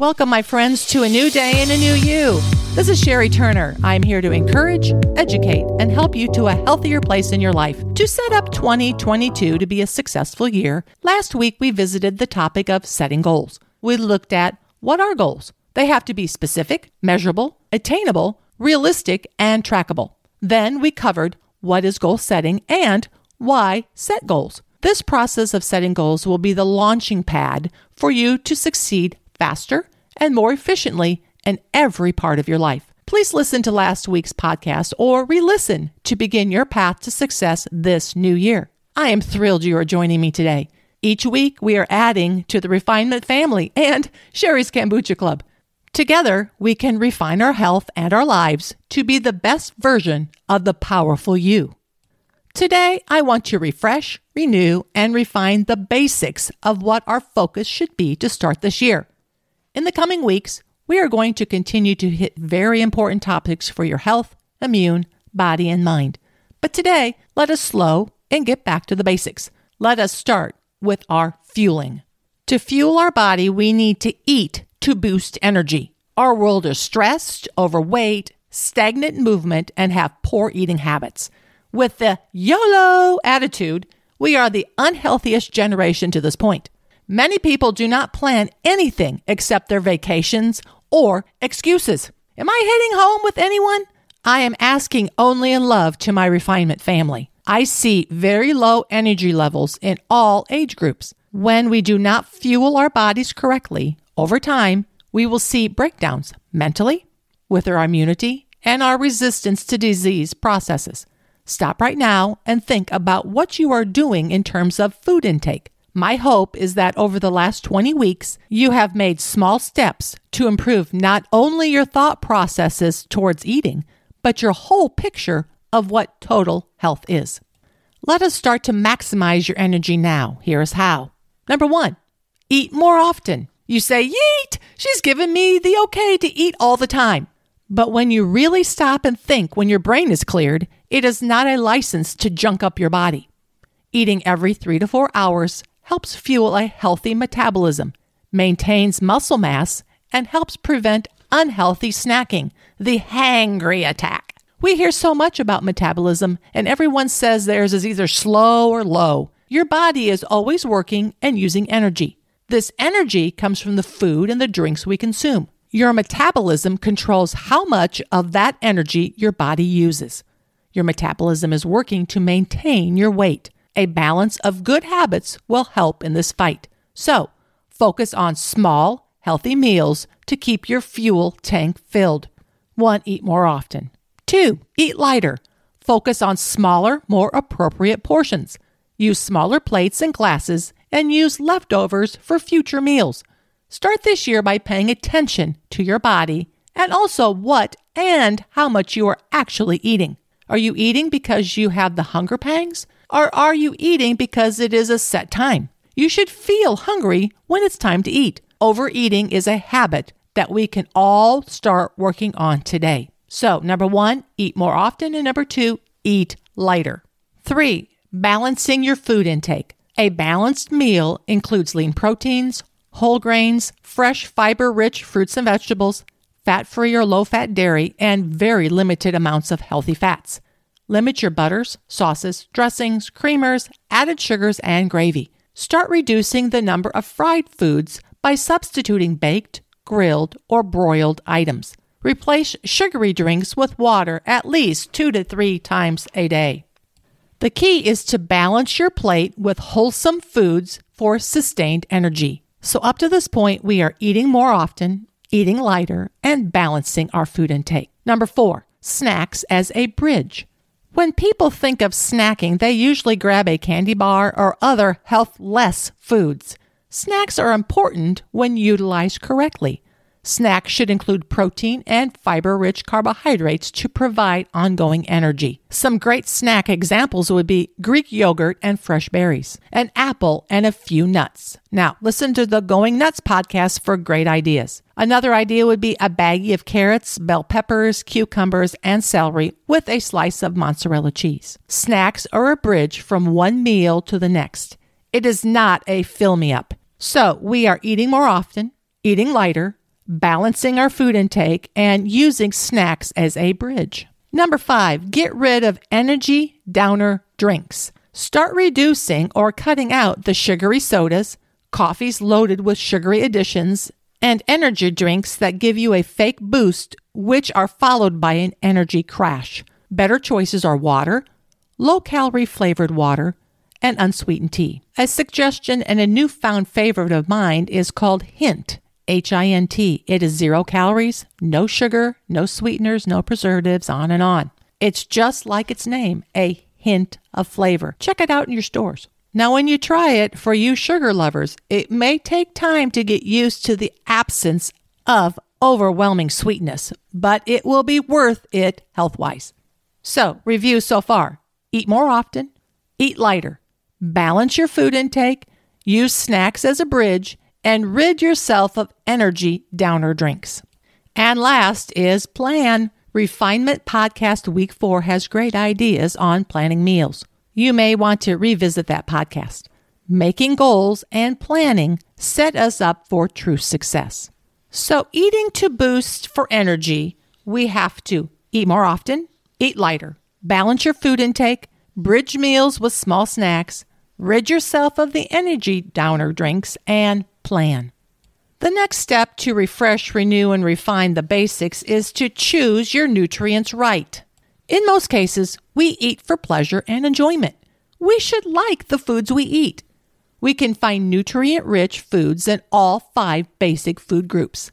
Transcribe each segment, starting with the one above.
Welcome, my friends, to a new day and a new you. This is Sherry Turner. I'm here to encourage, educate, and help you to a healthier place in your life. To set up 2022 to be a successful year, last week we visited the topic of setting goals. We looked at what are goals? They have to be specific, measurable, attainable, realistic, and trackable. Then we covered what is goal setting and why set goals. This process of setting goals will be the launching pad for you to succeed faster and more efficiently in every part of your life. Please listen to last week's podcast or re listen to begin your path to success this new year. I am thrilled you are joining me today. Each week, we are adding to the refinement family and Sherry's Kombucha Club. Together, we can refine our health and our lives to be the best version of the powerful you. Today, I want to refresh, renew, and refine the basics of what our focus should be to start this year. In the coming weeks, we are going to continue to hit very important topics for your health, immune, body, and mind. But today, let us slow and get back to the basics. Let us start with our fueling. To fuel our body, we need to eat to boost energy. Our world is stressed, overweight, stagnant movement, and have poor eating habits. With the YOLO attitude, we are the unhealthiest generation to this point. Many people do not plan anything except their vacations or excuses. Am I hitting home with anyone? I am asking only in love to my refinement family. I see very low energy levels in all age groups. When we do not fuel our bodies correctly, over time, we will see breakdowns mentally, with our immunity, and our resistance to disease processes. Stop right now and think about what you are doing in terms of food intake. My hope is that over the last 20 weeks, you have made small steps to improve not only your thought processes towards eating, but your whole picture of what total health is. Let us start to maximize your energy now. Here is how. Number one, eat more often. You say, Yeet, she's given me the okay to eat all the time. But when you really stop and think when your brain is cleared, it is not a license to junk up your body. Eating every three to four hours helps fuel a healthy metabolism, maintains muscle mass, and helps prevent unhealthy snacking, the hangry attack. We hear so much about metabolism, and everyone says theirs is either slow or low. Your body is always working and using energy. This energy comes from the food and the drinks we consume. Your metabolism controls how much of that energy your body uses. Your metabolism is working to maintain your weight. A balance of good habits will help in this fight. So, focus on small, healthy meals to keep your fuel tank filled. 1. Eat more often. 2. Eat lighter. Focus on smaller, more appropriate portions. Use smaller plates and glasses and use leftovers for future meals. Start this year by paying attention to your body and also what and how much you are actually eating. Are you eating because you have the hunger pangs? Or are you eating because it is a set time? You should feel hungry when it's time to eat. Overeating is a habit that we can all start working on today. So, number one, eat more often. And number two, eat lighter. Three, balancing your food intake. A balanced meal includes lean proteins, whole grains, fresh fiber rich fruits and vegetables, fat free or low fat dairy, and very limited amounts of healthy fats. Limit your butters, sauces, dressings, creamers, added sugars, and gravy. Start reducing the number of fried foods by substituting baked, grilled, or broiled items. Replace sugary drinks with water at least two to three times a day. The key is to balance your plate with wholesome foods for sustained energy. So, up to this point, we are eating more often, eating lighter, and balancing our food intake. Number four, snacks as a bridge. When people think of snacking, they usually grab a candy bar or other health less foods. Snacks are important when utilized correctly. Snacks should include protein and fiber rich carbohydrates to provide ongoing energy. Some great snack examples would be Greek yogurt and fresh berries, an apple, and a few nuts. Now, listen to the Going Nuts podcast for great ideas. Another idea would be a baggie of carrots, bell peppers, cucumbers, and celery with a slice of mozzarella cheese. Snacks are a bridge from one meal to the next. It is not a fill me up. So, we are eating more often, eating lighter, balancing our food intake, and using snacks as a bridge. Number five, get rid of energy downer drinks. Start reducing or cutting out the sugary sodas, coffees loaded with sugary additions, and energy drinks that give you a fake boost, which are followed by an energy crash. Better choices are water, low calorie flavored water, and unsweetened tea. A suggestion and a newfound favorite of mine is called Hint, H I N T. It is zero calories, no sugar, no sweeteners, no preservatives, on and on. It's just like its name, a hint of flavor. Check it out in your stores. Now, when you try it, for you sugar lovers, it may take time to get used to the absence of overwhelming sweetness, but it will be worth it health wise. So, review so far eat more often, eat lighter, balance your food intake, use snacks as a bridge, and rid yourself of energy downer drinks. And last is plan. Refinement Podcast Week 4 has great ideas on planning meals. You may want to revisit that podcast. Making goals and planning set us up for true success. So, eating to boost for energy, we have to eat more often, eat lighter, balance your food intake, bridge meals with small snacks, rid yourself of the energy downer drinks, and plan. The next step to refresh, renew, and refine the basics is to choose your nutrients right. In most cases, we eat for pleasure and enjoyment. We should like the foods we eat. We can find nutrient rich foods in all five basic food groups.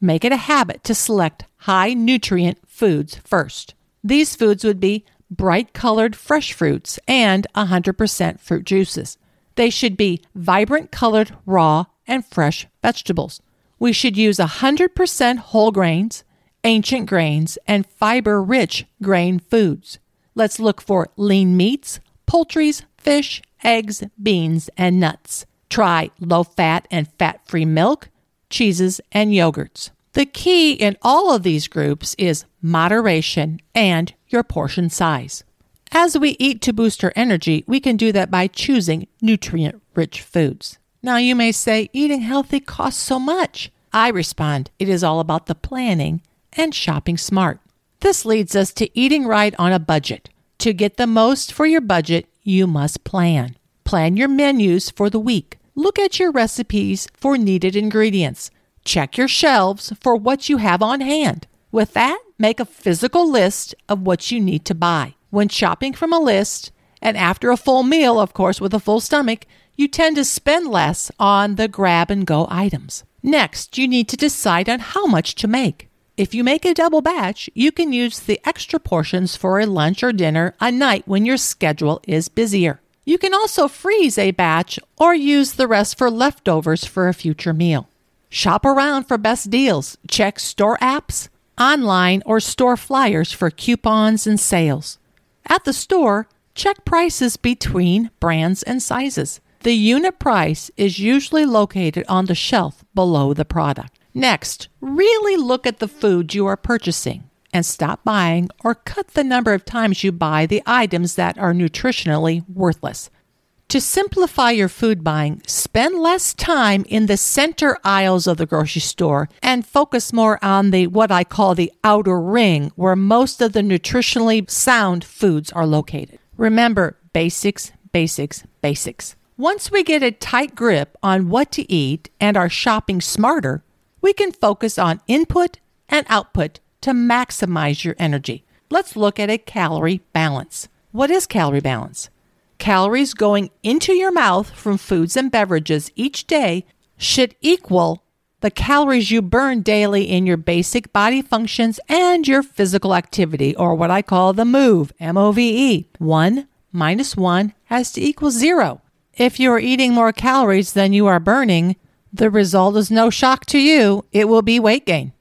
Make it a habit to select high nutrient foods first. These foods would be bright colored fresh fruits and 100% fruit juices. They should be vibrant colored raw and fresh vegetables. We should use 100% whole grains, ancient grains, and fiber rich grain foods. Let's look for lean meats, poultries, fish, eggs, beans, and nuts. Try low fat and fat free milk, cheeses, and yogurts. The key in all of these groups is moderation and your portion size. As we eat to boost our energy, we can do that by choosing nutrient rich foods. Now, you may say eating healthy costs so much. I respond, it is all about the planning and shopping smart. This leads us to eating right on a budget. To get the most for your budget, you must plan. Plan your menus for the week. Look at your recipes for needed ingredients. Check your shelves for what you have on hand. With that, make a physical list of what you need to buy. When shopping from a list, and after a full meal, of course, with a full stomach, you tend to spend less on the grab and go items. Next, you need to decide on how much to make. If you make a double batch, you can use the extra portions for a lunch or dinner a night when your schedule is busier. You can also freeze a batch or use the rest for leftovers for a future meal. Shop around for best deals. Check store apps, online, or store flyers for coupons and sales. At the store, check prices between brands and sizes. The unit price is usually located on the shelf below the product. Next, really look at the food you are purchasing and stop buying or cut the number of times you buy the items that are nutritionally worthless. To simplify your food buying, spend less time in the center aisles of the grocery store and focus more on the what I call the outer ring where most of the nutritionally sound foods are located. Remember, basics, basics, basics. Once we get a tight grip on what to eat and are shopping smarter, we can focus on input and output to maximize your energy. Let's look at a calorie balance. What is calorie balance? Calories going into your mouth from foods and beverages each day should equal the calories you burn daily in your basic body functions and your physical activity, or what I call the MOVE, M O V E. One minus one has to equal zero. If you are eating more calories than you are burning, the result is no shock to you. It will be weight gain.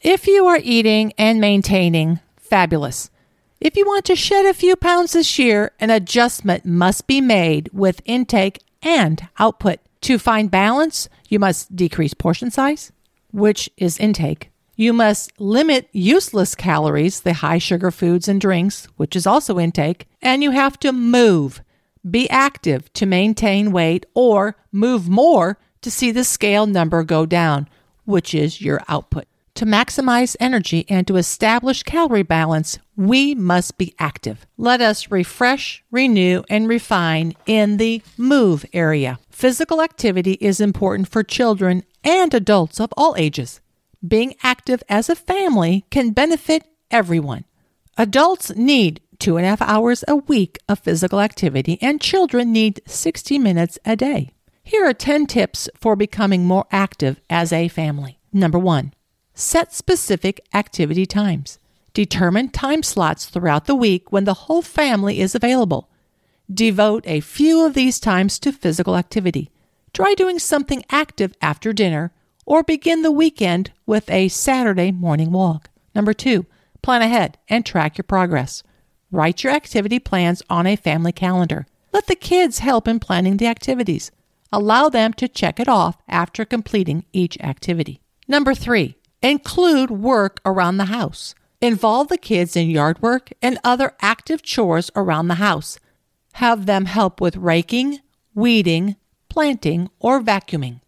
If you are eating and maintaining, fabulous. If you want to shed a few pounds this year, an adjustment must be made with intake and output. To find balance, you must decrease portion size, which is intake. You must limit useless calories, the high sugar foods and drinks, which is also intake, and you have to move. Be active to maintain weight or move more to see the scale number go down. which is your output. To maximize energy and to establish calorie balance, we must be active. Let us refresh, renew, and refine in the move area. Physical activity is important for children and adults of all ages. Being active as a family can benefit everyone. Adults need two and a half hours a week of physical activity, and children need 60 minutes a day. Here are 10 tips for becoming more active as a family. Number one, Set specific activity times. Determine time slots throughout the week when the whole family is available. Devote a few of these times to physical activity. Try doing something active after dinner or begin the weekend with a Saturday morning walk. Number two, plan ahead and track your progress. Write your activity plans on a family calendar. Let the kids help in planning the activities. Allow them to check it off after completing each activity. Number three, Include work around the house. Involve the kids in yard work and other active chores around the house. Have them help with raking, weeding, planting, or vacuuming.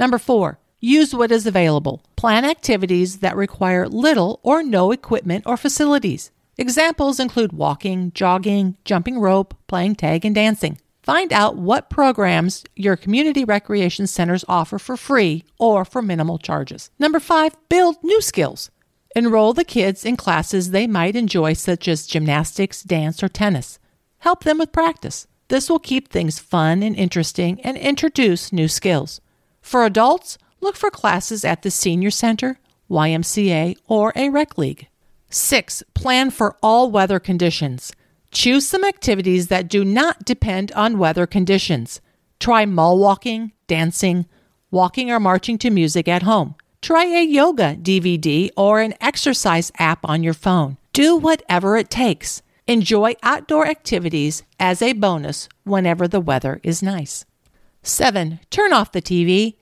Number four, use what is available. Plan activities that require little or no equipment or facilities. Examples include walking, jogging, jumping rope, playing tag, and dancing. Find out what programs your community recreation centers offer for free or for minimal charges. Number five, build new skills. Enroll the kids in classes they might enjoy, such as gymnastics, dance, or tennis. Help them with practice. This will keep things fun and interesting and introduce new skills. For adults, look for classes at the Senior Center, YMCA, or a rec league. 6. Plan for all weather conditions. Choose some activities that do not depend on weather conditions. Try mall walking, dancing, walking or marching to music at home. Try a yoga DVD or an exercise app on your phone. Do whatever it takes. Enjoy outdoor activities as a bonus whenever the weather is nice. 7. Turn off the TV.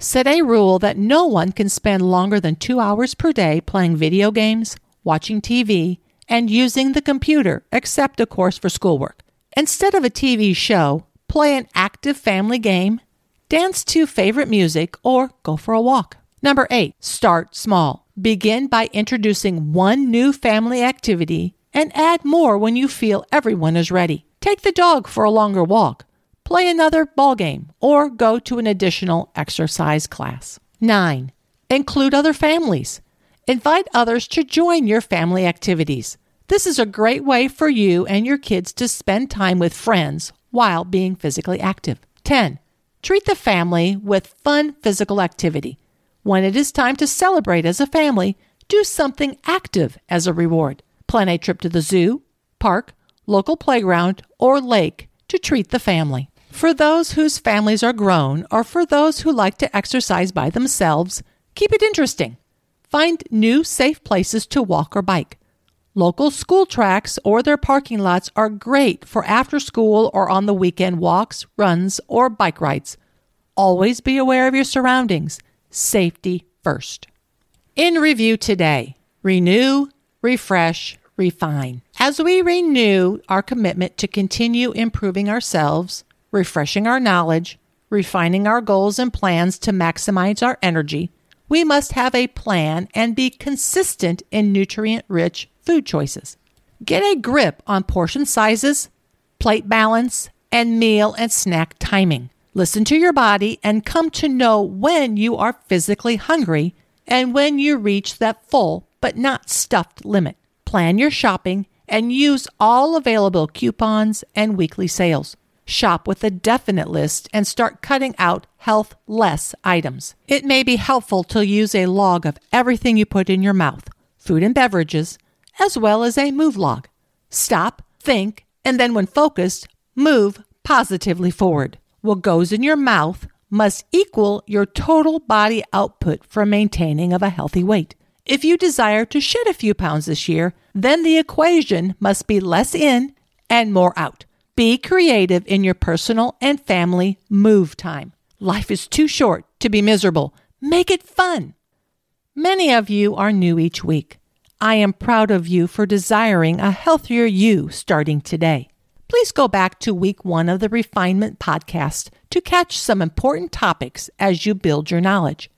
Set a rule that no one can spend longer than two hours per day playing video games, watching TV, and using the computer, except, of course, for schoolwork. Instead of a TV show, play an active family game, dance to favorite music, or go for a walk. Number eight, start small. Begin by introducing one new family activity and add more when you feel everyone is ready. Take the dog for a longer walk, play another ball game, or go to an additional exercise class. 9. Include other families. Invite others to join your family activities. This is a great way for you and your kids to spend time with friends while being physically active. 10. Treat the family with fun physical activity. When it is time to celebrate as a family, do something active as a reward. Plan a trip to the zoo, park, local playground, or lake to treat the family. For those whose families are grown or for those who like to exercise by themselves, keep it interesting. Find new safe places to walk or bike. Local school tracks or their parking lots are great for after school or on the weekend walks, runs, or bike rides. Always be aware of your surroundings. Safety first. In review today, renew, refresh, refine. As we renew our commitment to continue improving ourselves, refreshing our knowledge, refining our goals and plans to maximize our energy, we must have a plan and be consistent in nutrient rich food choices. Get a grip on portion sizes, plate balance, and meal and snack timing. Listen to your body and come to know when you are physically hungry and when you reach that full but not stuffed limit. Plan your shopping and use all available coupons and weekly sales. Shop with a definite list and start cutting out health less items. It may be helpful to use a log of everything you put in your mouth, food and beverages, as well as a move log. Stop, think, and then when focused, move positively forward. What goes in your mouth must equal your total body output for maintaining of a healthy weight. If you desire to shed a few pounds this year, then the equation must be less in and more out. Be creative in your personal and family move time. Life is too short to be miserable. Make it fun. Many of you are new each week. I am proud of you for desiring a healthier you starting today. Please go back to week one of the Refinement Podcast to catch some important topics as you build your knowledge.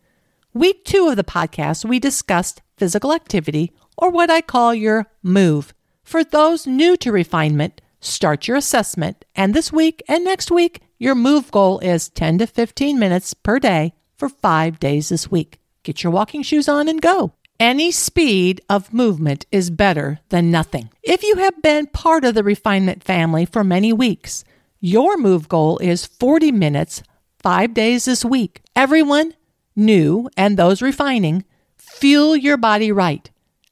Week two of the podcast, we discussed physical activity, or what I call your move. For those new to refinement, start your assessment, and this week and next week, your move goal is 10 to 15 minutes per day for five days this week. Get your walking shoes on and go. Any speed of movement is better than nothing. If you have been part of the refinement family for many weeks, your move goal is 40 minutes, five days this week. Everyone, new and those refining, fuel your body right,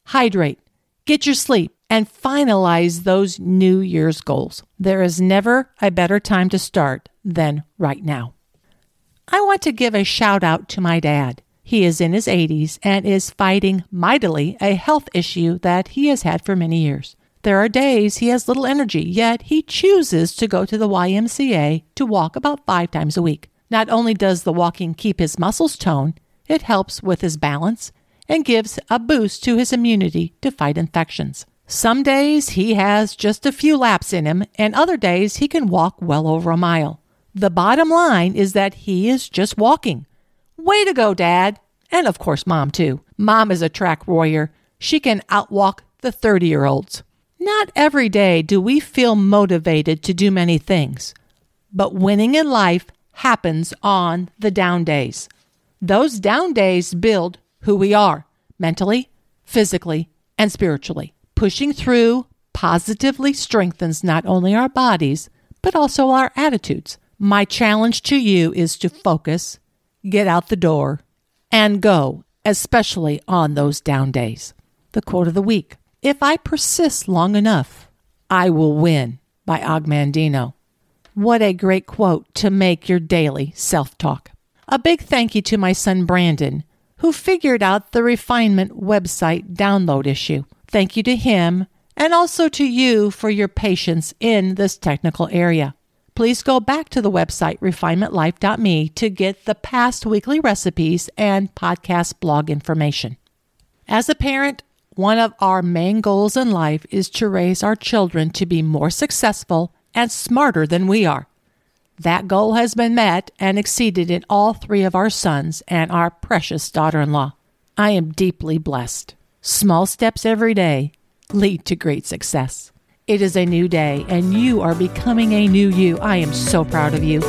hydrate, get your sleep, and finalize those New Year's goals. There is never a better time to start than right now. I want to give a shout out to my dad. He is in his 80s and is fighting mightily a health issue that he has had for many years. There are days he has little energy, yet he chooses to go to the YMCA to walk about five times a week. Not only does the walking keep his muscles toned, it helps with his balance and gives a boost to his immunity to fight infections. Some days he has just a few laps in him, and other days he can walk well over a mile. The bottom line is that he is just walking. Way to go, Dad! And of course, Mom, too. Mom is a track warrior. She can outwalk the 30 year olds. Not every day do we feel motivated to do many things, but winning in life happens on the down days. Those down days build who we are mentally, physically, and spiritually. Pushing through positively strengthens not only our bodies, but also our attitudes. My challenge to you is to focus, get out the door, and go, especially on those down days. The quote of the week If I persist long enough, I will win by Og Mandino. What a great quote to make your daily self talk. A big thank you to my son Brandon, who figured out the refinement website download issue. Thank you to him and also to you for your patience in this technical area. Please go back to the website refinementlife.me to get the past weekly recipes and podcast blog information. As a parent, one of our main goals in life is to raise our children to be more successful and smarter than we are. That goal has been met and exceeded in all three of our sons and our precious daughter in law. I am deeply blessed. Small steps every day lead to great success. It is a new day, and you are becoming a new you. I am so proud of you.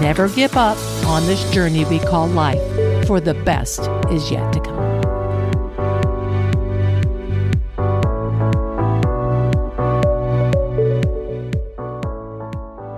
Never give up on this journey we call life, for the best is yet to come.